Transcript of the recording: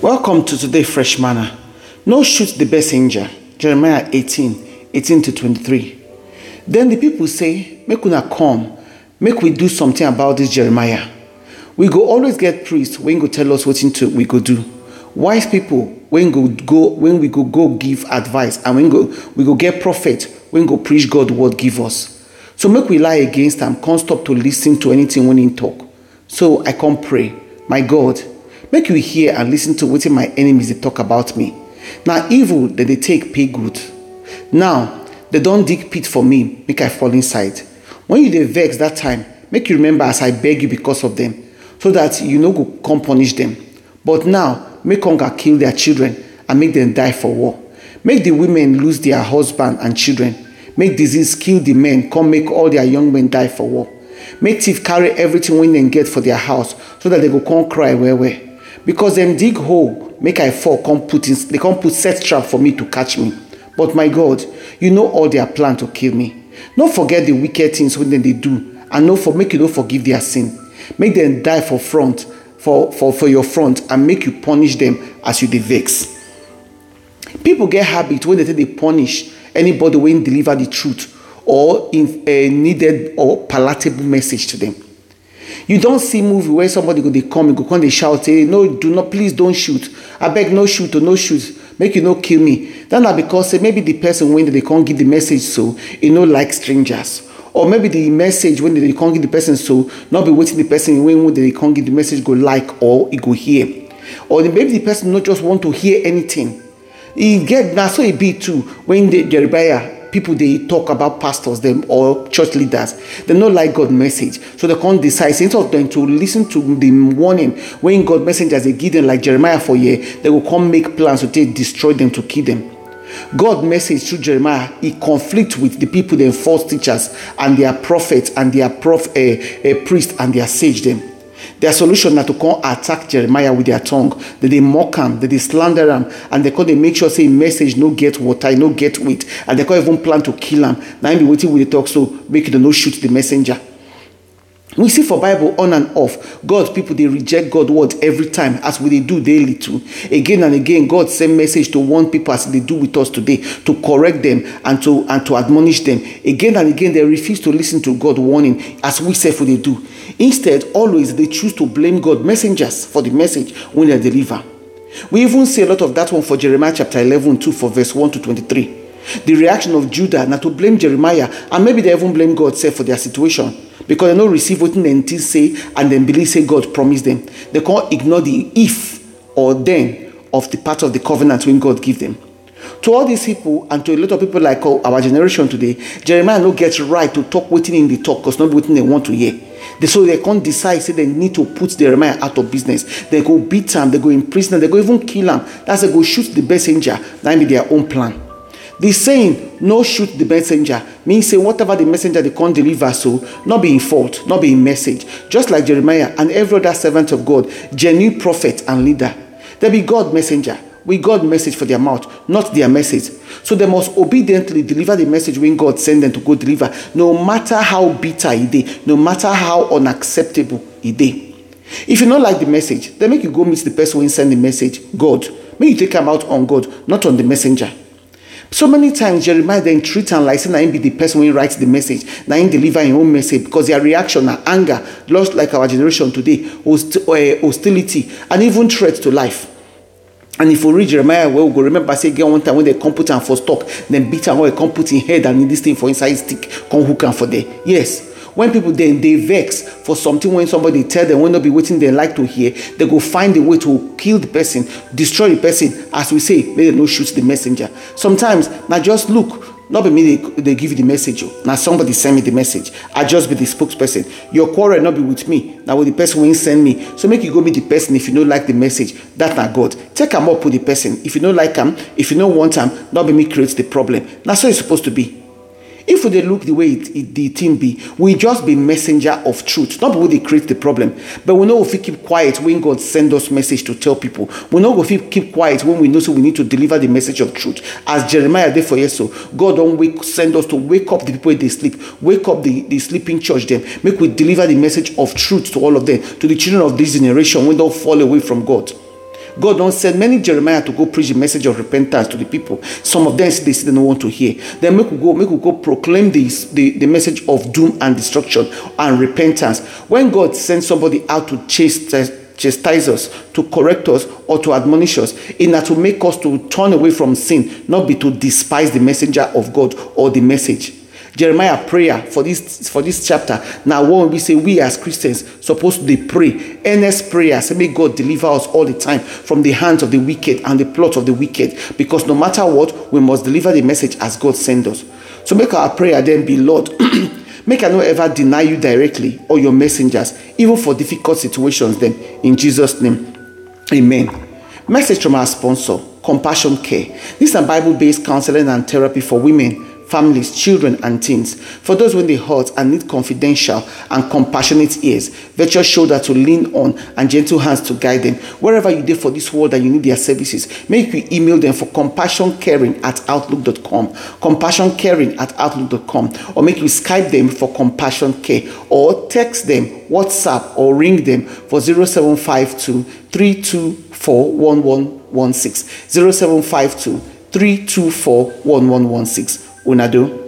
Welcome to today Fresh Manna. No shoot the messenger. Jeremiah 18, 18 to 23. Then the people say, Make una come, make we do something about this Jeremiah. We go always get priests when go tell us what to we go do. Wise people when go go when we go go give advice and when go we go get prophet when go preach God word give us. So make we lie against them, can't stop to listen to anything when he talk. So I come pray, my God, make you hear and listen to what my enemies they talk about me. Now evil that they take pay good. Now they don't dig pit for me, make I fall inside. When you dey vex that time, make you remember as I beg you because of them, so that you no go come punish them. But now make hunger kill their children and make them die for war. Make the women lose their husband and children. Make disease kill the men, come make all their young men die for war. Make thief carry everything when they get for their house, so that they go come cry where where. Because them dig hole, make I fall, come put in, they come put set trap for me to catch me. But my God, you know all their plan to kill me. Don't forget the wicked things when they do, and no for make you don't forgive their sin. Make them die for front, for, for, for your front, and make you punish them as you dey vex. People get habit when they say they punish anybody when deliver the truth or in a needed or palatable message to them. You don't see movie where somebody go they come, go come they shout, say, no, do not, please don't shoot. I beg no shoot or no shoot. Make you no kill me. Then na because say maybe the person when they can't give the message so you know like strangers. Or maybe the message when they can't give the person so not be waiting the person when they can't give the message go like or it go hear. Or maybe the person not just want to hear anything. e get na so e be too when the jeremiah people they talk about pastors them or church leaders. Dem no like god message. So dem come decide. Say instead of dem to listen to the warning when god messengers dey give dem like jeremiah for here they will come make plans to take destroy them to kill them. God message through jeremiah e conflict with the people dem false teachers and their prophets and their prof uh, uh, priest and their sage dem their solution na to come attack jeremiah with their tongue. Dey mock him, dey slander him, and they come dey make sure say message no get water no get weight and dem come even plan to kill am. Na im wetin we dey talk so make dem no shoot the messenger we see for bible on and off. God people dey reject god word every time as we dey do daily too. Again and again god send message to warn people as dey do with us today to correct them and to and to admonish them. Again and again they refuse to lis ten to god warning as we sef dey do. Instead always they choose to blame god messengers for the message wey dem deliver. We even see a lot of that one for jeremiah chapter eleven too for verse one to twenty-three. The reaction of judah na to blame jeremiah and maybe they even blame god sef for their situation because dem no receive wetin dem think say and dem believe say god promise dem dem come ignore the if or then of the part of the covenant wey god give dem to all these people and to a lot of people like our generation today jeremiah no get right to talk wetin im dey talk because no be dem want to hear. So they can't decide say they need to put jeremiah out of business. They go beat am they go imprison am they go even kill am that's dem go shoot the messenger. Im be their own plan the saying no shoot the messenger means say whatever the messenger dey come deliver so not be im fault no be im message. Just like jeremiah and every other servant of god genuine prophet and leader. Dem be god messenger with god message for their mouth not their message. So they must obediently deliver the message when god send them to go deliver no matter how bitter e dey no matter how unacceptable e dey. If you not like the message then make you go meet the person who send the message god. May you take am out on god not on the messenger so many times jeremiah then treat am like say na him be the person wey write the message na him deliver him own message because their reaction na anger lost like our generation today host, uh, hostility and even threat to life. And if we read jeremiah well we go remember say get one time when they come put am for stock then beat am well come put him head and in this thing for inside stick come hook am for there. Yes when people then they vex for something when somebody tell dem wey no be waiting they like to hear they go find a way to kill the person destroy the person. As we say make dem no shoot the messenger. Sometimes now just look not be me dey dey give you the message o na somebody send me the message. I just be the spokesperson. Your quarrel no be with me na with the person wey send me. So make you go meet the person if you no like the message. That na god. Take am up with the person. If you no like am if you no want am no be me create the problem. Na so e suppose to be if we look the way it, it, the thing be we just be messenger of truth. Not we dey create the problem but we know if we keep quiet when god send us message to tell people. We know go fit keep quiet when we know so we need to deliver the message of truth. As jeremiah did for here so god don wake send us to wake up the people dey sleep. Wake up the the sleeping church dem. Make we deliver the message of truth to all of them to the children of this generation wey don fall away from god God don't send many Jeremiah to go preach the message of repentance to the people. Some of them they they don't want to hear. Then make we go, make we go proclaim this the, the message of doom and destruction and repentance. When God sends somebody out to chase chastise us, to correct us, or to admonish us, in that to make us to turn away from sin, not be to despise the messenger of God or the message. Jeremiah prayer for this for this chapter. Now, when we say we as Christians supposed to pray, earnest prayer, say may God deliver us all the time from the hands of the wicked and the plot of the wicked. Because no matter what, we must deliver the message as God send us. So make our prayer then be Lord. make I not ever deny you directly or your messengers, even for difficult situations. Then in Jesus' name, Amen. Message from our sponsor, Compassion Care. This is a Bible-based counseling and therapy for women families, children, and teens. For those when they hurt and need confidential and compassionate ears, virtual shoulder to lean on, and gentle hands to guide them. Wherever you did for this world and you need their services, make you email them for compassioncaring at outlook.com, compassioncaring at outlook.com, or make you Skype them for compassion care, or text them, WhatsApp, or ring them for 0752 324 1116. 0752 324 1116. Unadu.